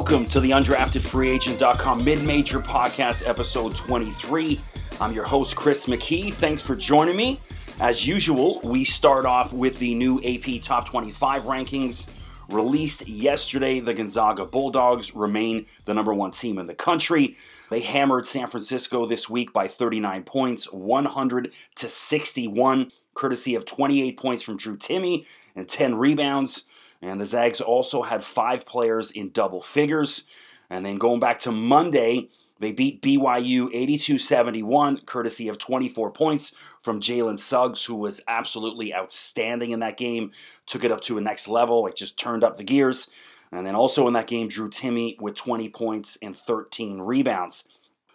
Welcome to the undraftedfreeagent.com mid-major podcast episode 23. I'm your host Chris McKee. Thanks for joining me. As usual, we start off with the new AP Top 25 rankings released yesterday. The Gonzaga Bulldogs remain the number 1 team in the country. They hammered San Francisco this week by 39 points, 100 to 61, courtesy of 28 points from Drew Timme and 10 rebounds. And the Zags also had five players in double figures. And then going back to Monday, they beat BYU 82 71, courtesy of 24 points from Jalen Suggs, who was absolutely outstanding in that game. Took it up to a next level, like just turned up the gears. And then also in that game, Drew Timme with 20 points and 13 rebounds.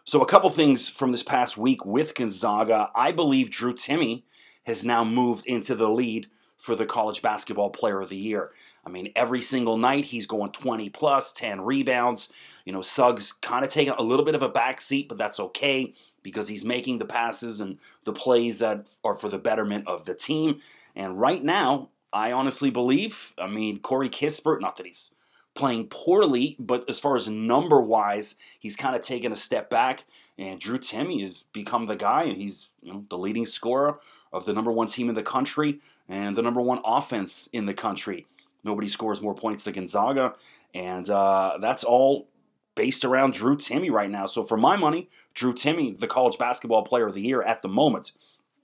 So, a couple things from this past week with Gonzaga. I believe Drew Timme has now moved into the lead for the college basketball player of the year. I mean, every single night he's going 20 plus, 10 rebounds. You know, Suggs kind of taking a little bit of a back seat, but that's okay because he's making the passes and the plays that are for the betterment of the team. And right now, I honestly believe, I mean, Corey Kispert, not that he's playing poorly, but as far as number wise, he's kind of taken a step back. And Drew Timme has become the guy, and he's you know, the leading scorer of the number one team in the country and the number one offense in the country. Nobody scores more points than Gonzaga, and uh, that's all based around Drew Timme right now. So for my money, Drew Timme, the college basketball player of the year at the moment.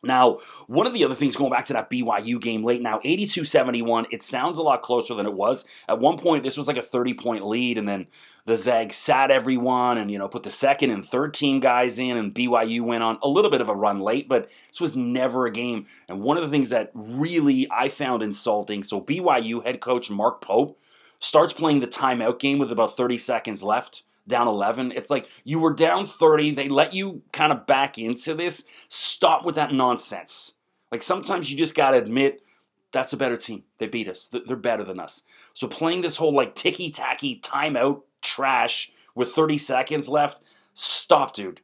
Now, one of the other things going back to that BYU game late now, 82 71, it sounds a lot closer than it was. At one point, this was like a 30 point lead, and then the Zag sat everyone and, you know, put the second and third team guys in, and BYU went on a little bit of a run late, but this was never a game. And one of the things that really I found insulting so BYU head coach Mark Pope starts playing the timeout game with about 30 seconds left down 11. It's like you were down 30. They let you kind of back into this. Stop with that nonsense. Like sometimes you just got to admit that's a better team. They beat us. They're better than us. So playing this whole like ticky tacky timeout trash with 30 seconds left, stop, dude.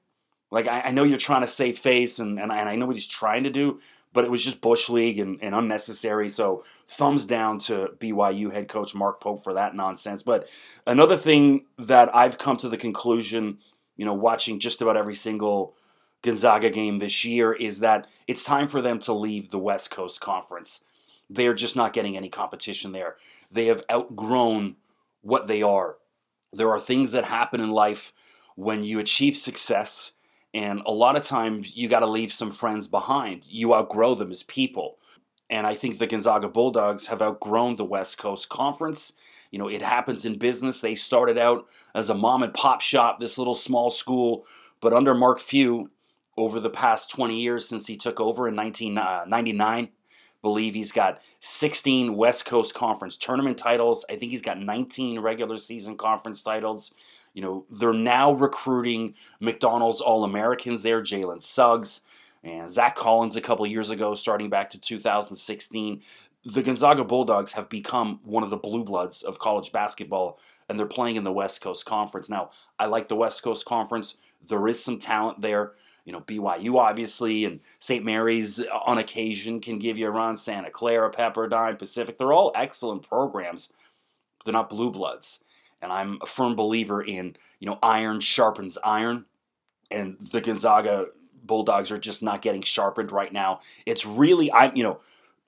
Like I, I know you're trying to save face and, and, I, and I know what he's trying to do, but it was just Bush League and, and unnecessary. So thumbs down to BYU head coach Mark Pope for that nonsense. But another thing that I've come to the conclusion, you know, watching just about every single Gonzaga game this year is that it's time for them to leave the West Coast Conference. They're just not getting any competition there. They have outgrown what they are. There are things that happen in life when you achieve success and a lot of times you got to leave some friends behind. You outgrow them as people. And I think the Gonzaga Bulldogs have outgrown the West Coast Conference. You know, it happens in business. They started out as a mom and pop shop, this little small school, but under Mark Few, over the past 20 years since he took over in 1999, uh, believe he's got 16 West Coast Conference tournament titles. I think he's got 19 regular season conference titles. You know, they're now recruiting McDonald's All Americans there, Jalen Suggs and Zach Collins a couple years ago, starting back to 2016. The Gonzaga Bulldogs have become one of the blue bloods of college basketball, and they're playing in the West Coast Conference. Now, I like the West Coast Conference. There is some talent there. You know, BYU obviously, and St. Mary's uh, on occasion can give you a run. Santa Clara, Pepperdine, Pacific. They're all excellent programs. But they're not blue bloods and I'm a firm believer in you know iron sharpens iron, and the Gonzaga Bulldogs are just not getting sharpened right now. It's really I you know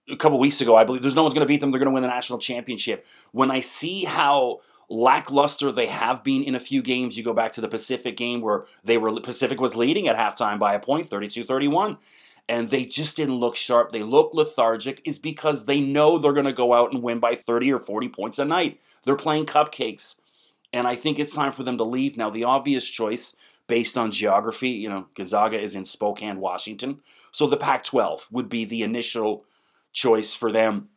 a couple weeks ago I believe there's no one's going to beat them. They're going to win the national championship. When I see how lackluster they have been in a few games, you go back to the Pacific game where they were Pacific was leading at halftime by a point, 32-31 and they just didn't look sharp. They look lethargic, is because they know they're going to go out and win by 30 or 40 points a night. They're playing cupcakes. And I think it's time for them to leave. Now, the obvious choice based on geography, you know, Gonzaga is in Spokane, Washington. So the Pac 12 would be the initial choice for them.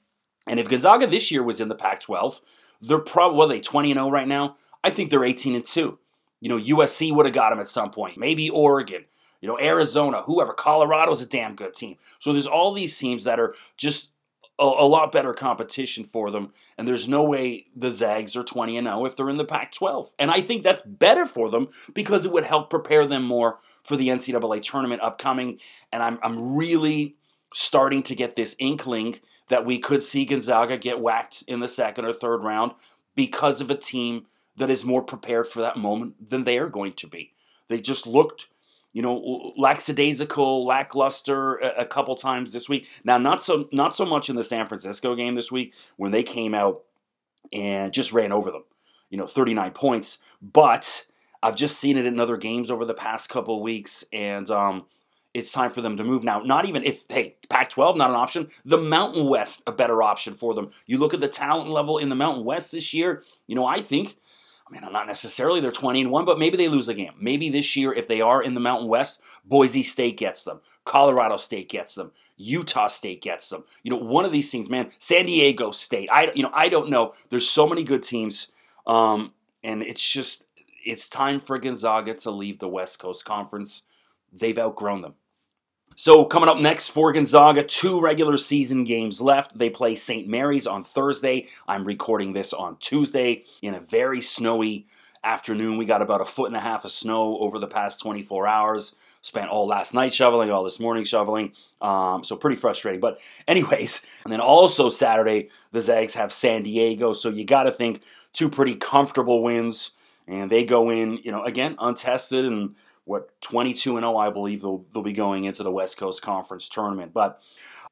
And if Gonzaga this year was in the Pac 12, they're probably, they, 20 0 right now? I think they're 18 and 2. You know, USC would have got them at some point, maybe Oregon you know, Arizona, whoever. Colorado's a damn good team. So there's all these teams that are just a, a, lot better competition for them. And there's no way the Zags are 20 and 0 if they're in the Pac 12. And I think that's better for them because it would help prepare them more for the NCAA tournament upcoming. And I'm, I'm really starting to get this inkling that we could see Gonzaga get whacked in the second or third round because of a team that is more prepared for that moment than they are going to be. They just looked, you know, lackadaisical, lackluster a, a couple times this week. Now, not so not so much in the San Francisco game this week when they came out and just ran over them. You know, 39 points, but I've just seen it in other games over the past couple weeks, and um, it's time for them to move now. Not even if, hey, Pac 12, not an option. The Mountain West, a better option for them. You look at the talent level in the Mountain West this year, you know, I think, I mean, not necessarily they're 20 and 1, but maybe they lose a game. Maybe this year, if they are in the Mountain West, Boise State gets them, Colorado State gets them, Utah State gets them. You know, one of these teams, man, San Diego State. I, you know, I don't know. There's so many good teams, um, and it's just, it's time for Gonzaga to leave the West Coast Conference. They've outgrown them. So, coming up next for Gonzaga, two regular season games left. They play St. Mary's on Thursday. I'm recording this on Tuesday in a very snowy afternoon. We got about a foot and a half of snow over the past 24 hours. Spent all last night shoveling, all this morning shoveling. Um, so, pretty frustrating. But, anyways, and then also Saturday, the Zags have San Diego. So, you got to think two pretty comfortable wins. And they go in, you know, again, untested and what 22 and 0 I believe they'll, they'll be going into the West Coast Conference tournament. But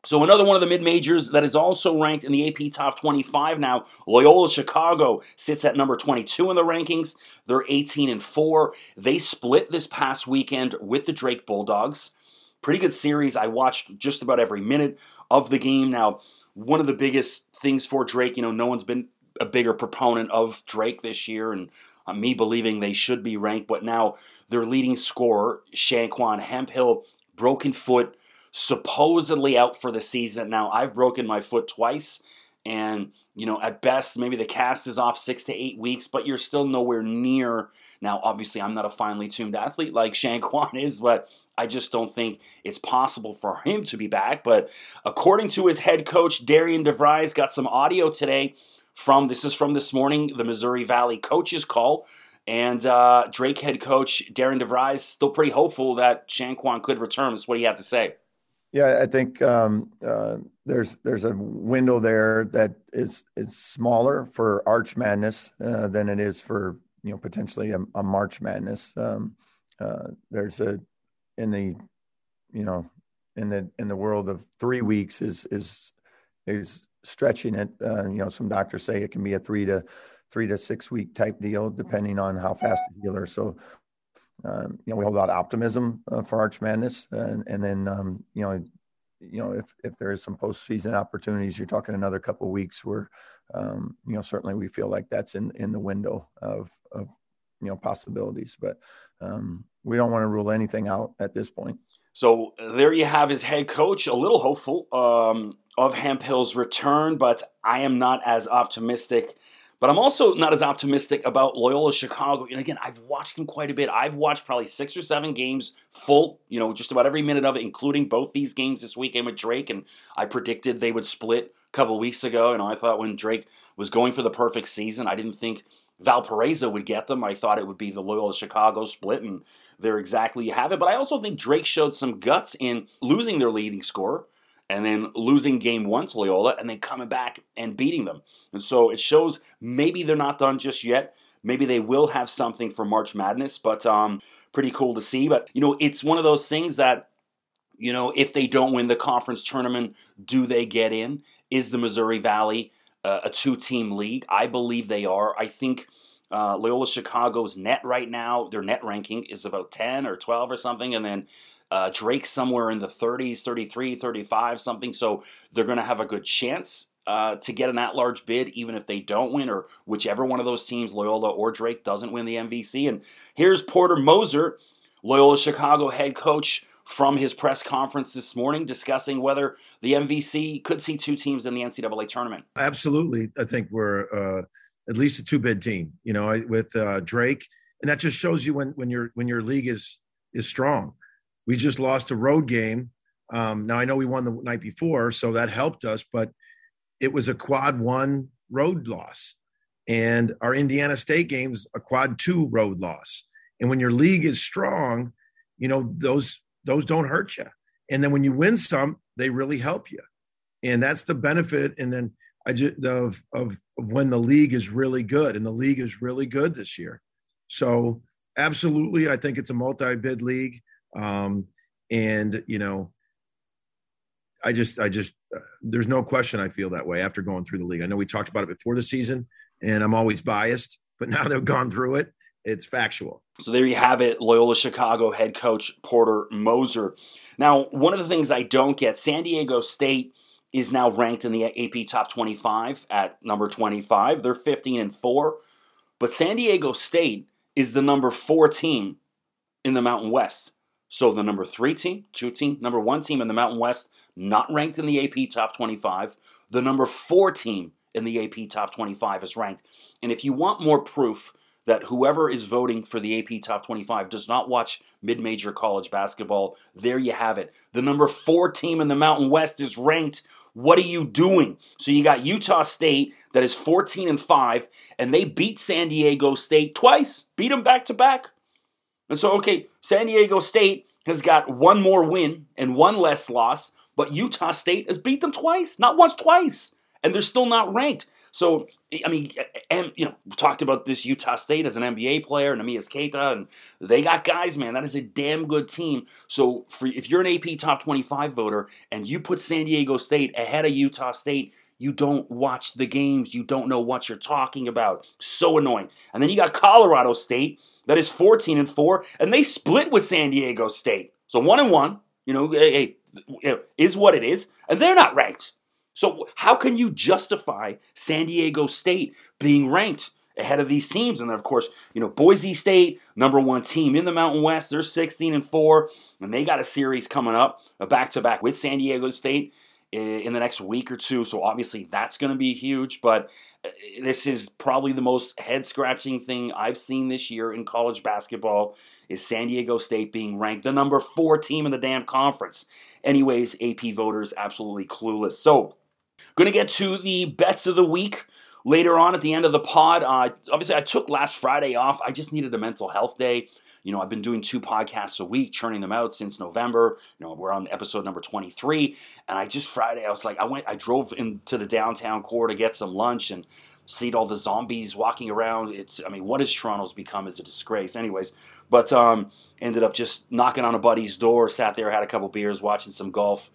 so another one of the mid majors that is also ranked in the AP top 25 now, Loyola Chicago sits at number 22 in the rankings. They're 18 and 4. They split this past weekend with the Drake Bulldogs. Pretty good series. I watched just about every minute of the game. Now, one of the biggest things for Drake, you know, no one's been a bigger proponent of Drake this year and uh, me believing they should be ranked, but now their leading scorer, Shanquan Hemphill, broken foot, supposedly out for the season. Now, I've broken my foot twice, and, you know, at best, maybe the cast is off six to eight weeks, but you're still nowhere near. Now, obviously, I'm not a finely tuned athlete like Shanquan is, but I just don't think it's possible for him to be back. But according to his head coach, Darian DeVries, got some audio today from this is from this morning, the Missouri Valley coaches call. And uh, Drake head coach Darian DeVries still pretty hopeful that Shanquan could return. That's what he had to say. Yeah, I think um, uh, there's there's a window there that is is smaller for Arch Madness uh, than it is for you know potentially a, a March Madness. Um, uh, there's a in the you know in the in the world of three weeks is is is stretching it. Uh, you know, some doctors say it can be a three to three to six week type deal, depending on how fast the healer. So, um, you know, we hold of optimism uh, for Arch Madness, and, and then um, you know, you know, if if there is some postseason opportunities, you're talking another couple of weeks where, um, you know, certainly we feel like that's in in the window of of you know possibilities, but um, we don't want to rule anything out at this point. So there you have his head coach, a little hopeful. Um, of Hemphill's return, but I am not as optimistic. But I'm also not as optimistic about Loyola Chicago. And again, I've watched them quite a bit. I've watched probably six or seven games full, you know, just about every minute of it, including both these games this weekend with Drake. And I predicted they would split a couple weeks ago. And I thought when Drake was going for the perfect season, I didn't think Valparaiso would get them. I thought it would be the Loyola Chicago split, and there exactly you have it. But I also think Drake showed some guts in losing their leading scorer and then losing game one to Loyola and then coming back and beating them. And so it shows maybe they're not done just yet. Maybe they will have something for March Madness, but um, pretty cool to see. But, you know, it's one of those things that, you know, if they don't win the conference tournament, do they get in? Is the Missouri Valley uh, a two team league? I believe they are. I think. Uh, Loyola Chicago's net right now, their net ranking is about 10 or 12 or something. And then uh, Drake somewhere in the 30s, 33, 35, something. So they're going to have a good chance uh, to get an at large bid, even if they don't win, or whichever one of those teams, Loyola or Drake, doesn't win the MVC. And here's Porter Moser, Loyola Chicago head coach, from his press conference this morning discussing whether the MVC could see two teams in the NCAA tournament. Absolutely. I think we're uh, at least a two bid team, you know, with uh, Drake. And that just shows you when, when your when your league is is strong. We just lost a road game. Um, now I know we won the night before, so that helped us, but it was a quad one road loss. And our Indiana State games a quad two road loss. And when your league is strong, you know, those those don't hurt you. And then when you win some, they really help you. And that's the benefit. And then I just of, of of when the league is really good, and the league is really good this year. So absolutely, I think it's a multi-bid league, um, and you know, I just I just uh, there's no question I feel that way after going through the league. I know we talked about it before the season, and I'm always biased, but now they've gone through it, it's factual. So there you have it, Loyola Chicago head coach Porter Moser. Now, one of the things I don't get, San Diego State is now ranked in the AP top 25 at number 25. They're 15 and 4, but San Diego State is the number 4 team in the Mountain West. So the number 3 team, 2 team, number 1 team in the Mountain West not ranked in the AP top 25. The number 4 team in the AP top 25 is ranked. And if you want more proof that whoever is voting for the AP Top 25 does not watch mid major college basketball, there you have it. The number four team in the Mountain West is ranked. What are you doing? So you got Utah State that is 14 and 5, and they beat San Diego State twice, beat them back to back. And so, okay, San Diego State has got one more win and one less loss, but Utah State has beat them twice, not once, twice, and they're still not ranked. So I mean, and you know, we talked about this Utah State as an NBA player, Neemias Queta, and they got guys, man. That is a damn good team. So for, if you're an AP top 25 voter and you put San Diego State ahead of Utah State, you don't watch the games. You don't know what you're talking about. So annoying. And then you got Colorado State that is 14 and 4, and they split with San Diego State. So one and one, you know, hey, is what it is, and they're not ranked. So how can you justify San Diego State being ranked ahead of these teams? And then of course, you know, Boise State, number one team in the Mountain West, they're 16 and 4, and they got a series coming up, a back-to-back with San Diego State in the next week or two. So obviously that's going to be huge, but uh, this is probably the most head-scratching thing I've seen this year in college basketball is San Diego State being ranked the number 4 team in the damn conference. Anyways, AP voters absolutely clueless. So, Going to get to the bets of the week later on at the end of the pod. Uh, obviously, I took last Friday off. I just needed a mental health day. You know, I've been doing two podcasts a week, churning them out since November. You know, we're on episode number 23. And I just Friday, I was like, I went, I drove into the downtown core to get some lunch and see all the zombies walking around. It's, I mean, what has Toronto's become is a disgrace. Anyways, but um, ended up just knocking on a buddy's door, sat there, had a couple beers, watching some golf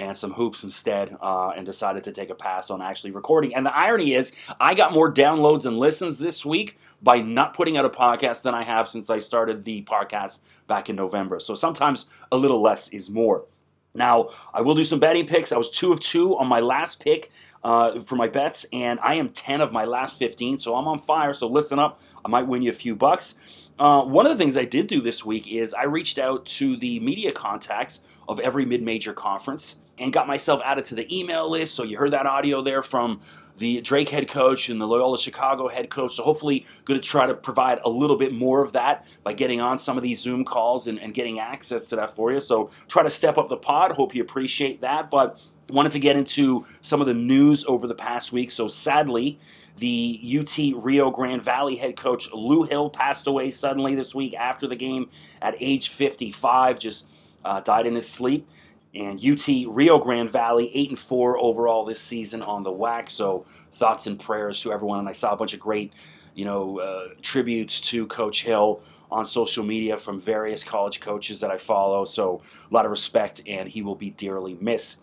and some hoops instead uh, and decided to take a pass on actually recording. And the irony is, I got more downloads and listens this week by not putting out a podcast than I have since I started the podcast back in November. So sometimes a little less is more. Now, I will do some betting picks. I was two of two on my last pick uh, for my bets, and I am 10 of my last 15, so I'm on fire. So listen up. I might win you a few bucks. Uh, one of the things I did do this week is I reached out to the media contacts of every mid major conference and got myself added to the email list. So you heard that audio there from the Drake head coach and the Loyola Chicago head coach. So hopefully, going to try to provide a little bit more of that by getting on some of these Zoom calls and, and getting access to that for you. So try to step up the pod. Hope you appreciate that. But wanted to get into some of the news over the past week. So sadly, the UT Rio Grande Valley head coach Lew Hill passed away suddenly this week after the game at age 55, just uh, died in his sleep. And UT Rio Grande Valley, 8 and 4 overall this season on the WAC. So thoughts and prayers to everyone. And I saw a bunch of great, you know, uh, tributes to Coach Hill on social media from various college coaches that I follow. So a lot of respect, and he will be dearly missed.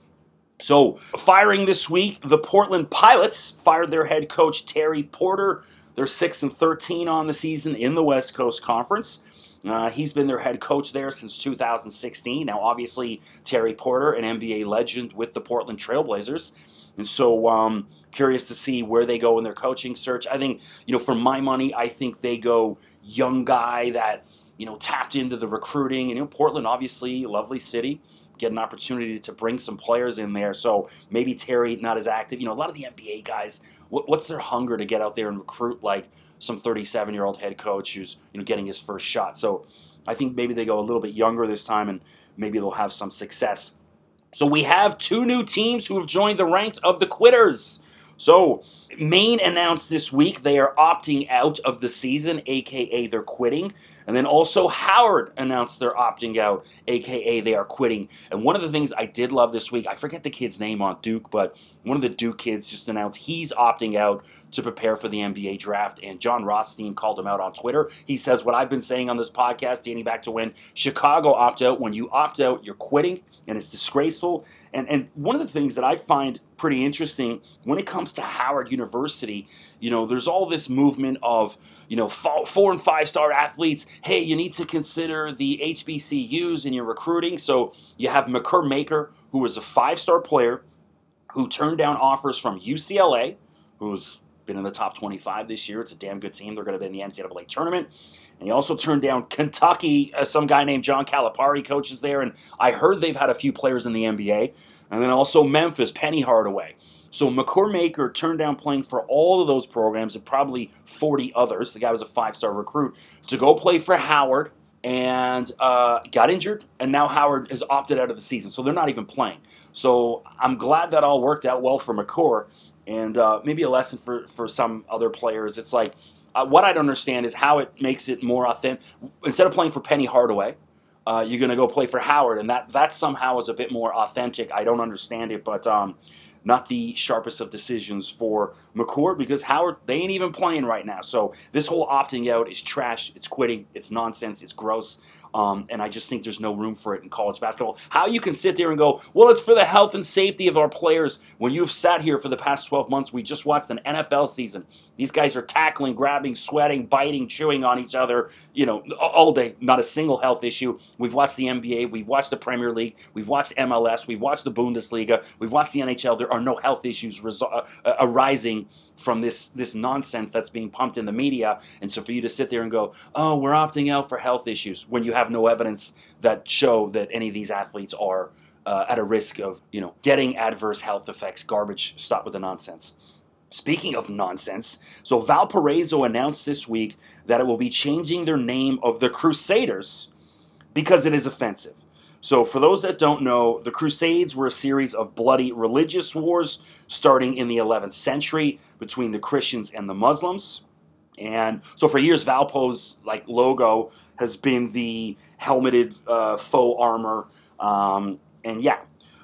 So, firing this week, the Portland Pilots fired their head coach Terry Porter. They're 6 and 13 on the season in the West Coast Conference. Uh, he's been their head coach there since 2016. Now, obviously, Terry Porter, an NBA legend with the Portland Trailblazers. And so, um, curious to see where they go in their coaching search. I think, you know, for my money, I think they go young guy that, you know, tapped into the recruiting. And, you know, Portland, obviously, lovely city get an opportunity to bring some players in there. So maybe Terry not as active. You know, a lot of the NBA guys, what, what's their hunger to get out there and recruit like some 37 year old head coach who's you know getting his first shot. So I think maybe they go a little bit younger this time and maybe they'll have some success. So we have two new teams who have joined the ranks of the quitters. So, Maine announced this week they are opting out of the season, aka they're quitting. And then also Howard announced they're opting out, aka they are quitting. And one of the things I did love this week, I forget the kid's name on Duke, but one of the Duke kids just announced he's opting out to prepare for the NBA draft. And Jon Rothstein called him out on Twitter. He says what I've been saying on this podcast, dating back to when Chicago opt out. When you opt out, you're quitting, and it's disgraceful. And and one of the things that I find pretty interesting when it comes to Howard University, you know, there's all this movement of you know four and five star athletes. Hey, you need to consider the HBCUs in your recruiting. So you have Makur Maker, who was a five star player, who turned down offers from UCLA, who's been in the top 25 this year. It's a damn good team. They're going to be in the NCAA tournament. And he also turned down Kentucky. Uh, some guy named John Calipari coaches there, and I heard they've had a few players in the NBA. And then also Memphis, Penny Hardaway. So Makur Maker turned down playing for all of those programs and probably 40 others. The guy was a five-star recruit to go play for Howard and uh, got injured, and now Howard has opted out of the season, so they're not even playing. So I'm glad that all worked out well for Makur, and uh, maybe a lesson for for some other players. It's like uh, what I don't understand is how it makes it more authentic. Instead of playing for Penny Hardaway, uh, you're going to go play for Howard, and that that somehow is a bit more authentic. I don't understand it, but um, not the sharpest of decisions for Makur because Howard they ain't even playing right now. So this whole opting out is trash. It's quitting. It's nonsense. It's gross. Um, and I just think there's no room for it in college basketball. How you can sit there and go, well, it's for the health and safety of our players when you've sat here for the past 12 months. We just watched an NFL season. These guys are tackling, grabbing, sweating, biting, chewing on each other, you know, all day. Not a single health issue. We've watched the NBA, we've watched the Premier League, we've watched MLS, we've watched the Bundesliga, we've watched the NHL. There are no health issues uh, arising from this this nonsense that's being pumped in the media. And so for you to sit there and go, "Oh, we're opting out for health issues," when you have no evidence that show that any of these athletes are uh, at a risk of, you know, getting adverse health effects, garbage. Stop with the nonsense. Speaking of nonsense, so Valparaiso announced this week that it will be changing their name of the Crusaders because it is offensive. So, for those that don't know, the Crusades were a series of bloody religious wars starting in the 11th century between the Christians and the Muslims. And so, for years, Valpo's like logo has been the helmeted uh, faux armor. Um, and yeah,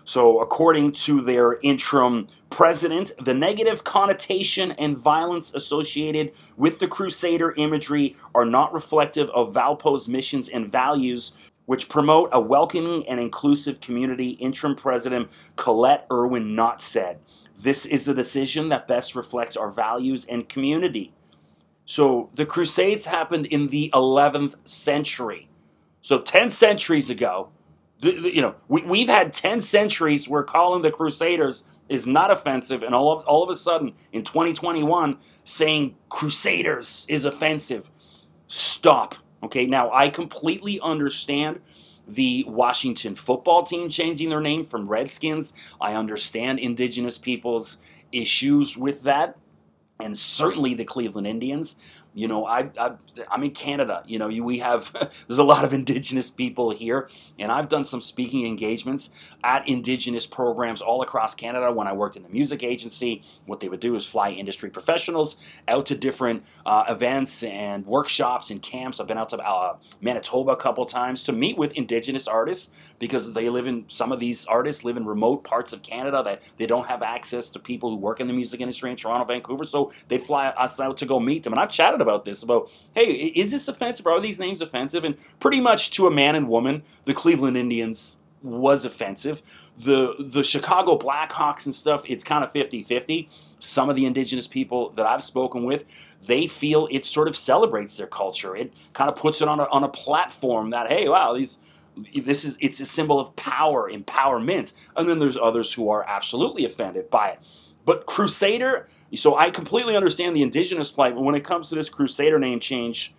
so according to their interim president, the negative connotation and violence associated with the Crusader imagery are not reflective of Valpo's missions and values, which promote a welcoming and inclusive community, interim president Colette Irwin Knott said. This is the decision that best reflects our values and community. So the Crusades happened in the 11th century. So 10 centuries ago, you know, we, we've had 10 centuries where calling the Crusaders is not offensive, and all of, all of a sudden in 2021, saying Crusaders is offensive. Stop. Okay, now I completely understand the Washington football team changing their name from Redskins. I understand indigenous people's issues with that, and certainly the Cleveland Indians. You know, I, I am in Canada. You know, we have there's a lot of Indigenous people here, and I've done some speaking engagements at Indigenous programs all across Canada. When I worked in the music agency, what they would do is fly industry professionals out to different uh, events and workshops and camps. I've been out to uh, Manitoba a couple times to meet with Indigenous artists because they live in some of these artists live in remote parts of Canada that they don't have access to people who work in the music industry in Toronto, Vancouver. So they fly us out to go meet them, and I've chatted about this about, hey, is this offensive? Are these names offensive? And pretty much to a man and woman, the Cleveland Indians was offensive. The the Chicago Blackhawks and stuff, it's kind of 50-50. Some of the indigenous people that I've spoken with, they feel it sort of celebrates their culture. It kind of puts it on a, on a platform that, hey, wow, these this is it's a symbol of power, empowerment. And then there's others who are absolutely offended by it. But Crusader, so I completely understand the indigenous plight, but when it comes to this Crusader name change,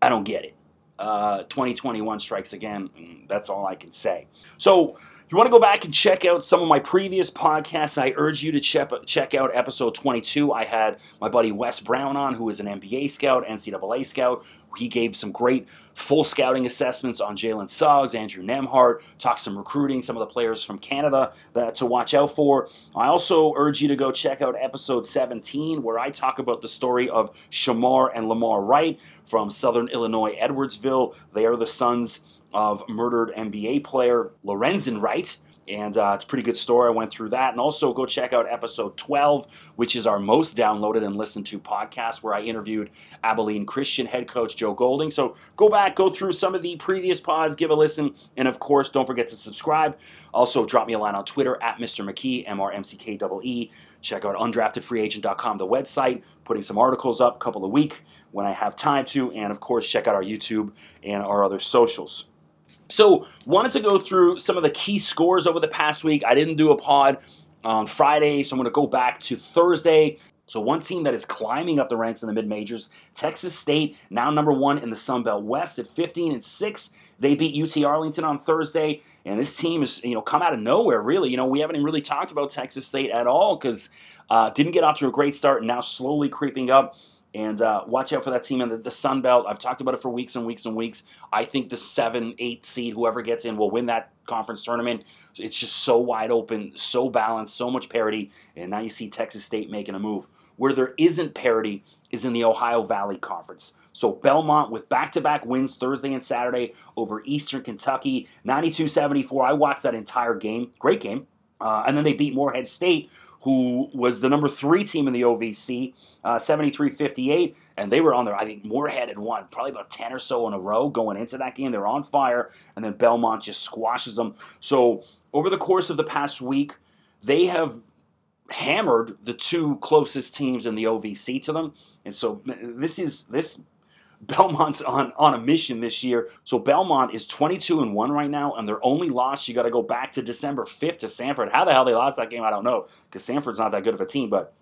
I don't get it. Uh, 2021 strikes again. That's all I can say. So you want to go back and check out some of my previous podcasts, I urge you to check, check out episode 22. I had my buddy Wes Brown on, who is an NBA scout, NCAA scout. He gave some great full scouting assessments on Jalen Suggs, Andrew Nembhard, talked some recruiting, some of the players from Canada that to watch out for. I also urge you to go check out episode 17, where I talk about the story of Shamar and Lamar Wright from Southern Illinois, Edwardsville. They are the sons of murdered NBA player Lorenzen Wright. And uh, it's a pretty good story. I went through that. And also go check out episode 12, which is our most downloaded and listened to podcast, where I interviewed Abilene Christian head coach Joe Golding. So go back, go through some of the previous pods, give a listen. And of course, don't forget to subscribe. Also, drop me a line on Twitter at Mr. McKee, M R M C K E E. Check out undraftedfreeagent.com, the website, putting some articles up a couple a week when I have time to. And of course, check out our YouTube and our other socials. So, wanted to go through some of the key scores over the past week. I didn't do a pod on Friday, so I'm going to go back to Thursday. So, one team that is climbing up the ranks in the mid majors, Texas State, now number one in the Sun Belt West at 15 and 6. They beat UT Arlington on Thursday, and this team is you know come out of nowhere. Really, you know we haven't even really talked about Texas State at all because uh, didn't get off to a great start, and now slowly creeping up. And uh, watch out for that team in the, the, Sun Belt. I've talked about it for weeks and weeks and weeks. I think the seven, eight seed, whoever gets in, will win that conference tournament. It's just so wide open, so balanced, so much parity. And now you see Texas State making a move. Where there isn't parity is in the Ohio Valley Conference. So Belmont with back to back wins Thursday and Saturday over Eastern Kentucky, 92 74. I watched that entire game. Great game. Uh, and then they beat Morehead State, who was the number three team in the OVC, uh, 73-58, and they were on there. I think Morehead had won probably about 10 or so in a row going into that game. They're on fire, and then Belmont just squashes them. So over the course of the past week, they have hammered the two closest teams in the OVC to them. And so this is this Belmont's on, on a mission this year. So Belmont is 22 and 1 right now, and their only loss, you got to go back to December 5th to Samford. How the hell they lost that game, I don't know, because Samford's not that good of a team, but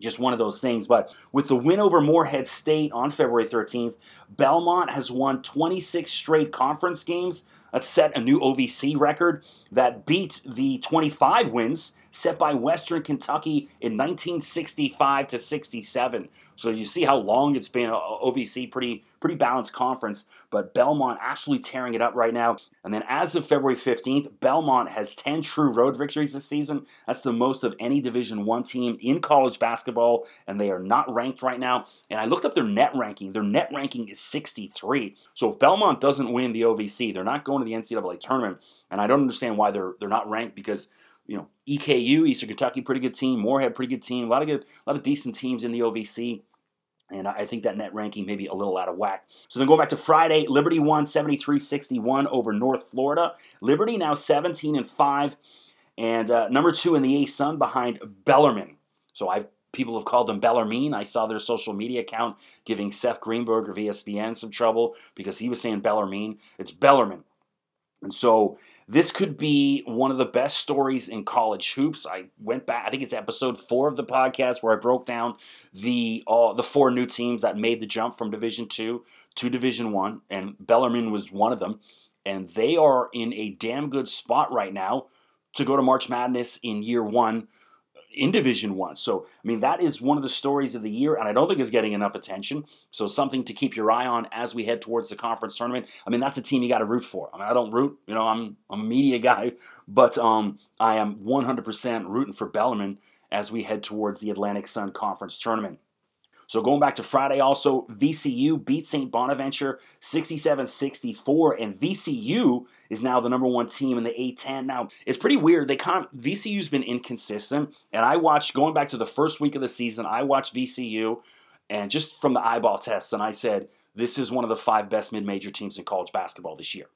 just one of those things. But with the win over Morehead State on February 13th, Belmont has won 26 straight conference games. That set a new OVC record that beat the 25 wins set by Western Kentucky in 1965 to 67. So you see how long it's been. Uh, OVC pretty pretty balanced conference, but Belmont absolutely tearing it up right now. And then as of February 15th, Belmont has 10 true road victories this season. That's the most of any Division 1 team in college basketball, and they are not ranked right now. And I looked up their net ranking. Their net ranking is 63. So if Belmont doesn't win the OVC, they're not going to the NCAA tournament. And I don't understand why they're they're not ranked because you know EKU, Eastern Kentucky, pretty good team. Morehead, pretty good team. A lot of good, a lot of decent teams in the OVC. And I think that net ranking may be a little out of whack. So then going back to Friday, Liberty won 73-61 over North Florida. Liberty now 17 and 5, and uh, number two in the A Sun behind Bellarmine. So I've people have called them Bellarmine. I saw their social media account giving Seth Greenberg of ESPN some trouble because he was saying Bellarmine. It's Bellarmine. And so this could be one of the best stories in college hoops. I went back, I think it's episode four of the podcast where I broke down the uh, the four new teams that made the jump from Division Two to Division One, and Bellarmine was one of them. And they are in a damn good spot right now to go to March Madness in year one in Division One. So, I mean, that is one of the stories of the year, and I don't think it's getting enough attention. So, something to keep your eye on as we head towards the conference tournament. I mean, that's a team you got to root for. I mean, I don't root, you know, I'm, I'm a media guy, but um, I am 100% rooting for Bellarmine as we head towards the Atlantic Sun Conference tournament. So going back to Friday, also VCU beat St. Bonaventure 67-64, and VCU is now the number one team in the A10. Now it's pretty weird. They kind of, VCU's been inconsistent, and I watched going back to the first week of the season. I watched VCU, and just from the eyeball tests, and I said this is one of the five best mid-major teams in college basketball this year.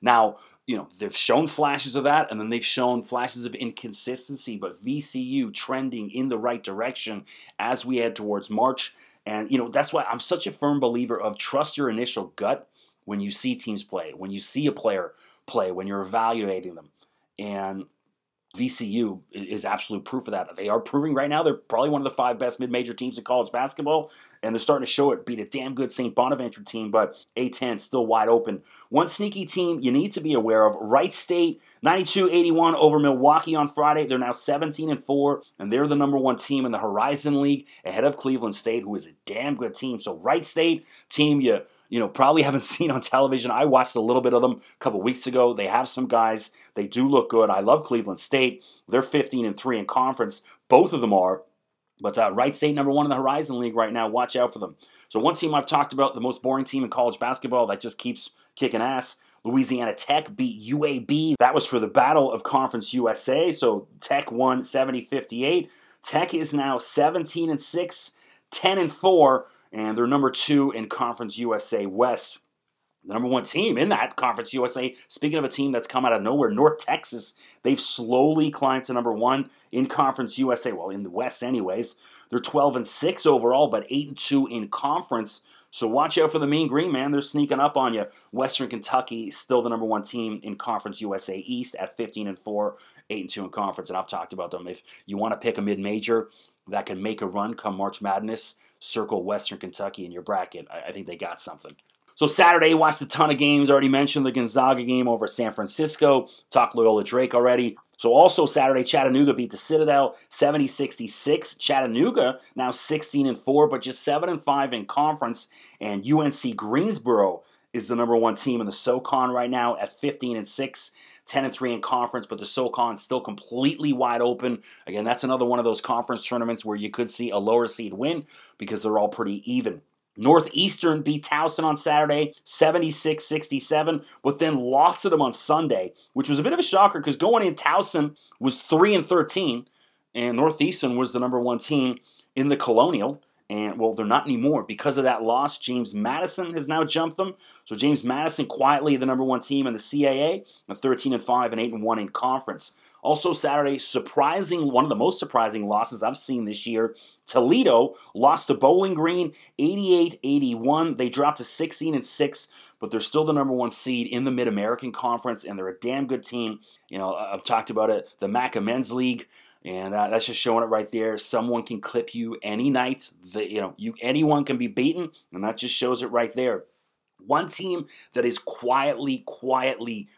Now, you know, they've shown flashes of that, and then they've shown flashes of inconsistency, but VCU trending in the right direction as we head towards March. And, you know, that's why I'm such a firm believer of trust your initial gut when you see teams play, when you see a player play, when you're evaluating them. And VCU is absolute proof of that. They are proving right now they're probably one of the five best mid-major teams in college basketball, and they're starting to show it. Beat a damn good St. Bonaventure team, but A10 still wide open. One sneaky team you need to be aware of: Wright State, 92-81 over Milwaukee on Friday. They're now 17 and four, and they're the number one team in the Horizon League, ahead of Cleveland State, who is a damn good team. So Wright State team, you you know, probably haven't seen on television. I watched a little bit of them a couple weeks ago. They have some guys. They do look good. I love Cleveland State. They're 15 and 3 in conference. Both of them are. But uh, Wright State, number one in the Horizon League right now. Watch out for them. So, one team I've talked about, the most boring team in college basketball that just keeps kicking ass. Louisiana Tech beat UAB. That was for the Battle of Conference USA. So, Tech won 70 58. Tech is now 17 and 6, 10 and 4 and they're number two in Conference USA West. The number one team in that Conference USA. Speaking of a team that's come out of nowhere, North Texas, they've slowly climbed to number one in Conference USA. Well, in the West, anyways. They're 12 and 6 overall, but 8 and 2 in conference. So watch out for the Mean Green, man. They're sneaking up on you. Western Kentucky, still the number one team in Conference USA East at 15 and 4, 8 and 2 in conference. And I've talked about them. If you want to pick a mid major, that can make a run come March Madness, circle Western Kentucky in your bracket. I, I think they got something. So Saturday, watched a ton of games. Already mentioned the Gonzaga game over at San Francisco. Talked Loyola Drake already. So also Saturday, Chattanooga beat the Citadel 70-66. Chattanooga now 16 and 4, but just 7 and 5 in conference. And UNC Greensboro is the number one team in the SoCon right now at 15 and 6, 10 and 3 in conference, but the SoCon still completely wide open. Again, that's another one of those conference tournaments where you could see a lower seed win because they're all pretty even. Northeastern beat Towson on Saturday, 76 67, but then lost to them on Sunday, which was a bit of a shocker because going in, Towson was 3 and 13, and Northeastern was the number one team in the Colonial. And well, they're not anymore because of that loss. James Madison has now jumped them. So James Madison quietly the number one team in the CAA, a 13 and 5 and 8 and 1 in conference. Also Saturday, surprising one of the most surprising losses I've seen this year. Toledo lost to Bowling Green 88-81. They dropped to 16 and 6, but they're still the number one seed in the Mid American Conference, and they're a damn good team. You know, I've talked about it. The MACA Men's League. And uh, that's just showing it right there. Someone can clip you any night. The, you know, you anyone can be beaten, and that just shows it right there. One team that is quietly, quietly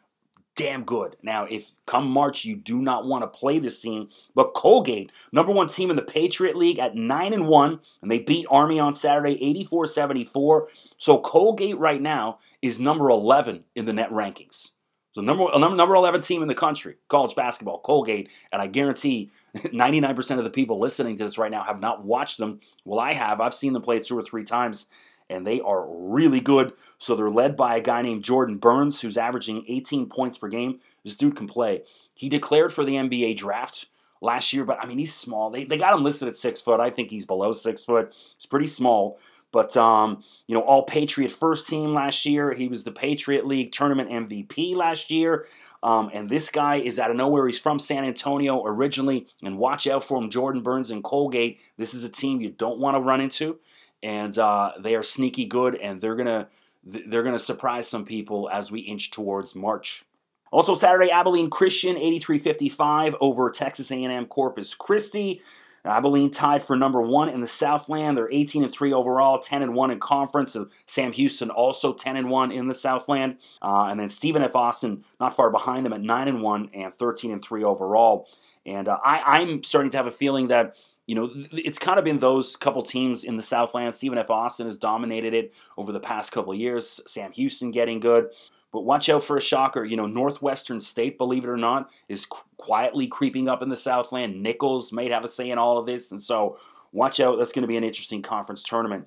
damn good. Now, if come March you do not want to play this team, but Colgate, number one team in the Patriot League at 9 and 1, and they beat Army on Saturday 84-74. So Colgate right now is number 11 in the net rankings. So number number eleven team in the country, college basketball, Colgate, and I guarantee 99% of the people listening to this right now have not watched them. Well, I have. I've seen them play two or three times, and they are really good. So they're led by a guy named Jordan Burns, who's averaging 18 points per game. This dude can play. He declared for the NBA draft last year, but I mean he's small. They they got him listed at six foot. I think he's below six foot. He's pretty small. But um, you know, all Patriot first team last year. He was the Patriot League tournament MVP last year. Um, and this guy is out of nowhere. He's from San Antonio originally. And watch out for him, Jordan Burns and Colgate. This is a team you don't want to run into, and uh, they are sneaky good, and they're gonna they're gonna surprise some people as we inch towards March. Also Saturday, Abilene Christian 83-55 over Texas A&M Corpus Christi. Abilene tied for number one in the Southland. They're 18 and three overall, 10 and one in conference. So Sam Houston also 10 and one in the Southland, uh, and then Stephen F. Austin not far behind them at nine and one and 13 and three overall. And uh, I, I'm starting to have a feeling that you know, it's kind of been those couple teams in the Southland. Stephen F. Austin has dominated it over the past couple years. Sam Houston getting good. But watch out for a shocker. You know, Northwestern State, believe it or not, is quietly creeping up in the Southland. Nicholls might have a say in all of this. And so watch out. That's going to be an interesting conference tournament.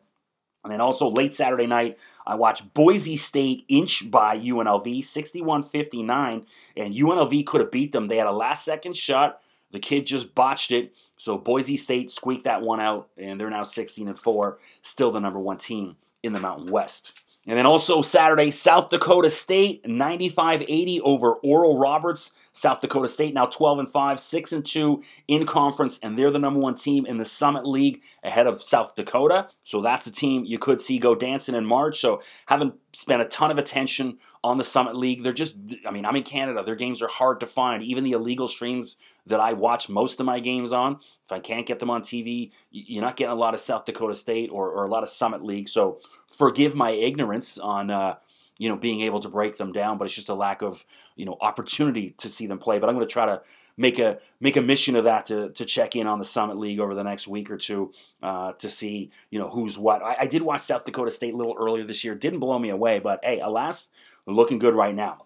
And then also late Saturday night, I watched Boise State inch by UNLV 61 59. And UNLV could have beat them. They had a last second shot. The kid just botched it. So Boise State squeaked that one out. And they're now 16 and 4, still the number one team in the Mountain West. And then also Saturday, South Dakota State 95-80 over Oral Roberts. South Dakota State now 12 and 5, 6 and 2 in conference, and they're the number one team in the Summit League ahead of South Dakota. So that's a team you could see go dancing in March. So haven't spent a ton of attention on the Summit League. They're just, I mean, I'm in Canada. Their games are hard to find. Even the illegal streams that I watch most of my games on, if I can't get them on TV, you're not getting a lot of South Dakota State or, or a lot of Summit League. So forgive my ignorance on, uh, you know, being able to break them down, but it's just a lack of, you know, opportunity to see them play. But I'm going to try to make a make a mission of that to, to check in on the Summit League over the next week or two uh, to see you know who's what. I, I, did watch South Dakota State a little earlier this year. Didn't blow me away, but hey, alas, looking good right now.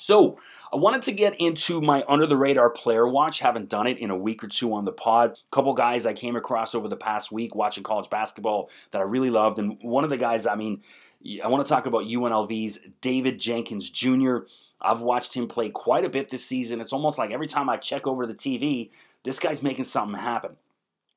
So I wanted to get into my under the radar player watch. Haven't done it in a week or two on the pod. A couple guys I came across over the past week watching college basketball that I really loved, and one of the guys, I mean, I want to talk about UNLV's David Jenkins Jr. I've watched him play quite a bit this season. It's almost like every time I check over the TV, this guy's making something happen.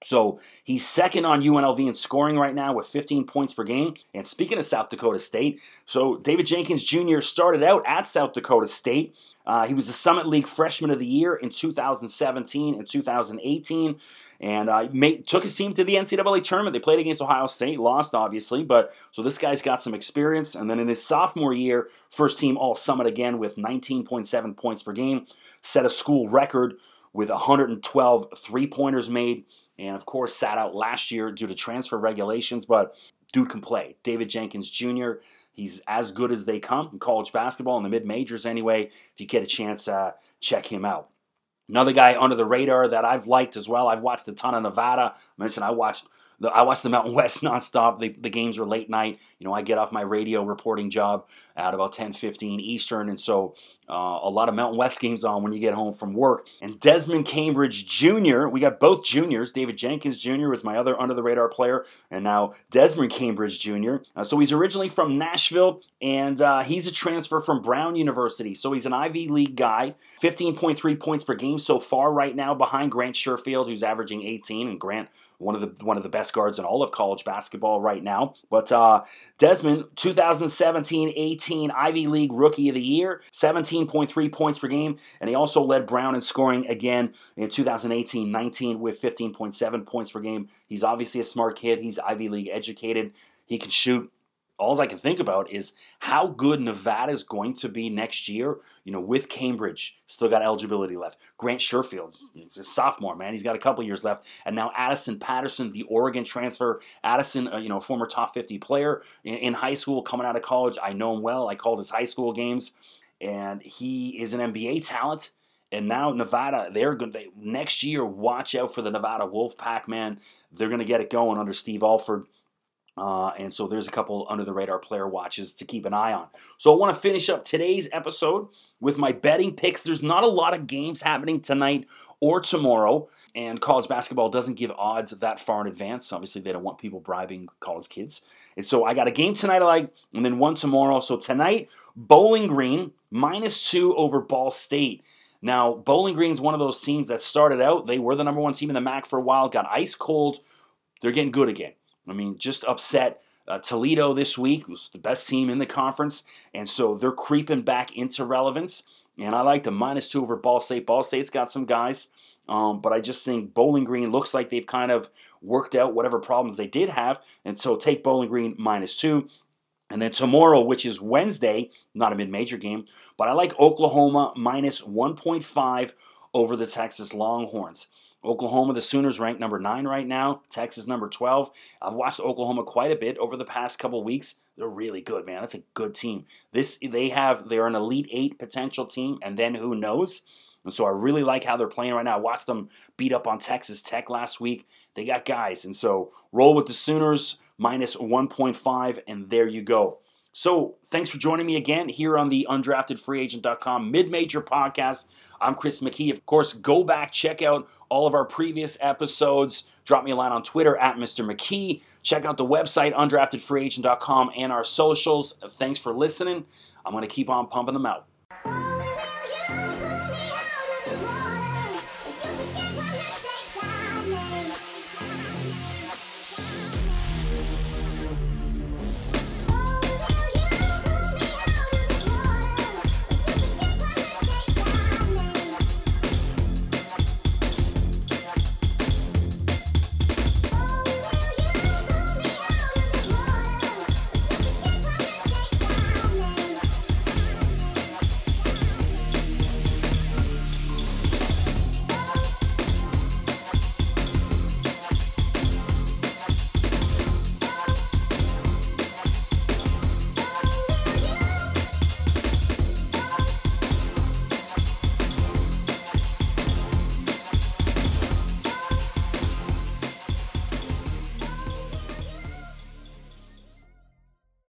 So he's second on UNLV in scoring right now with 15 points per game. And speaking of South Dakota State, so David Jenkins Jr. started out at South Dakota State. Uh, he was the Summit League Freshman of the Year in 2017 and 2018 and uh, made, took his team to the NCAA tournament. They played against Ohio State, lost obviously, but so this guy's got some experience. And then in his sophomore year, first team All Summit again with 19.7 points per game, set a school record with 112 three pointers made, and of course sat out last year due to transfer regulations. But dude can play. David Jenkins Jr. He's as good as they come in college basketball in the mid majors anyway. If you get a chance, uh, check him out. Another guy under the radar that I've liked as well. I've watched a ton of Nevada. I mentioned I watched the, I watch the Mountain West nonstop. The, the games are late night. You know, I get off my radio reporting job at about 10, 15 Eastern, and so uh, a lot of Mountain West games on when you get home from work. And Desmond Cambridge Jr., we got both juniors. David Jenkins Jr. was my other under the radar player, and now Desmond Cambridge Jr. Uh, so he's originally from Nashville, and uh, he's a transfer from Brown University. So he's an Ivy League guy. 15.3 points per game so far right now behind Grant Sherfield, who's averaging 18, and Grant one of the one of the best guards in all of college basketball right now. But uh, Desmond, 2017-18 Ivy League Rookie of the Year, 17.3 points per game, and he also led Brown in scoring again in 2018-19 with 15.7 points per game. He's obviously a smart kid. He's Ivy League educated. He can shoot all I can think about is how good Nevada is going to be next year. You know, with Cambridge, still got eligibility left. Grant Sherfield, sophomore, man. He's got a couple years left. And now Addison Patterson, the Oregon transfer. Addison, uh, you know, former top 50 player in, in high school, coming out of college. I know him well. I called his high school games. And he is an NBA talent. And now Nevada, they're going to next year. Watch out for the Nevada Wolfpack, man. They're going to get it going under Steve Alford. Uh, and so there's a couple under the radar player watches to keep an eye on. So I want to finish up today's episode with my betting picks. There's not a lot of games happening tonight or tomorrow, and college basketball doesn't give odds that far in advance. Obviously, they don't want people bribing college kids. And so I got a game tonight I like, and then one tomorrow. So tonight, Bowling Green minus two over Ball State. Now, Bowling Green's one of those teams that started out, they were the number one team in the MAC for a while, got ice cold. They're getting good again. I mean, just upset uh, Toledo this week, was the best team in the conference, and so they're creeping back into relevance. And I like the minus two over Ball State. Ball State's got some guys, um, but I just think Bowling Green looks like they've kind of worked out whatever problems they did have, and so take Bowling Green minus two. And then tomorrow, which is Wednesday, not a mid major game, but I like Oklahoma minus 1.5 over the Texas Longhorns. Oklahoma, the Sooners ranked number nine right now. Texas number 12. I've watched Oklahoma quite a bit over the past couple weeks. They're really good, man. That's a good team. This they have they're an elite eight potential team, and then who knows? And so I really like how they're playing right now. I watched them beat up on Texas Tech last week. They got guys, and so roll with the Sooners minus 1.5, and there you go. So, thanks for joining me again here on the undraftedfreeagent.com mid major podcast. I'm Chris McKee. Of course, go back, check out all of our previous episodes. Drop me a line on Twitter at Mr. McKee. Check out the website, undraftedfreeagent.com, and our socials. Thanks for listening. I'm going to keep on pumping them out.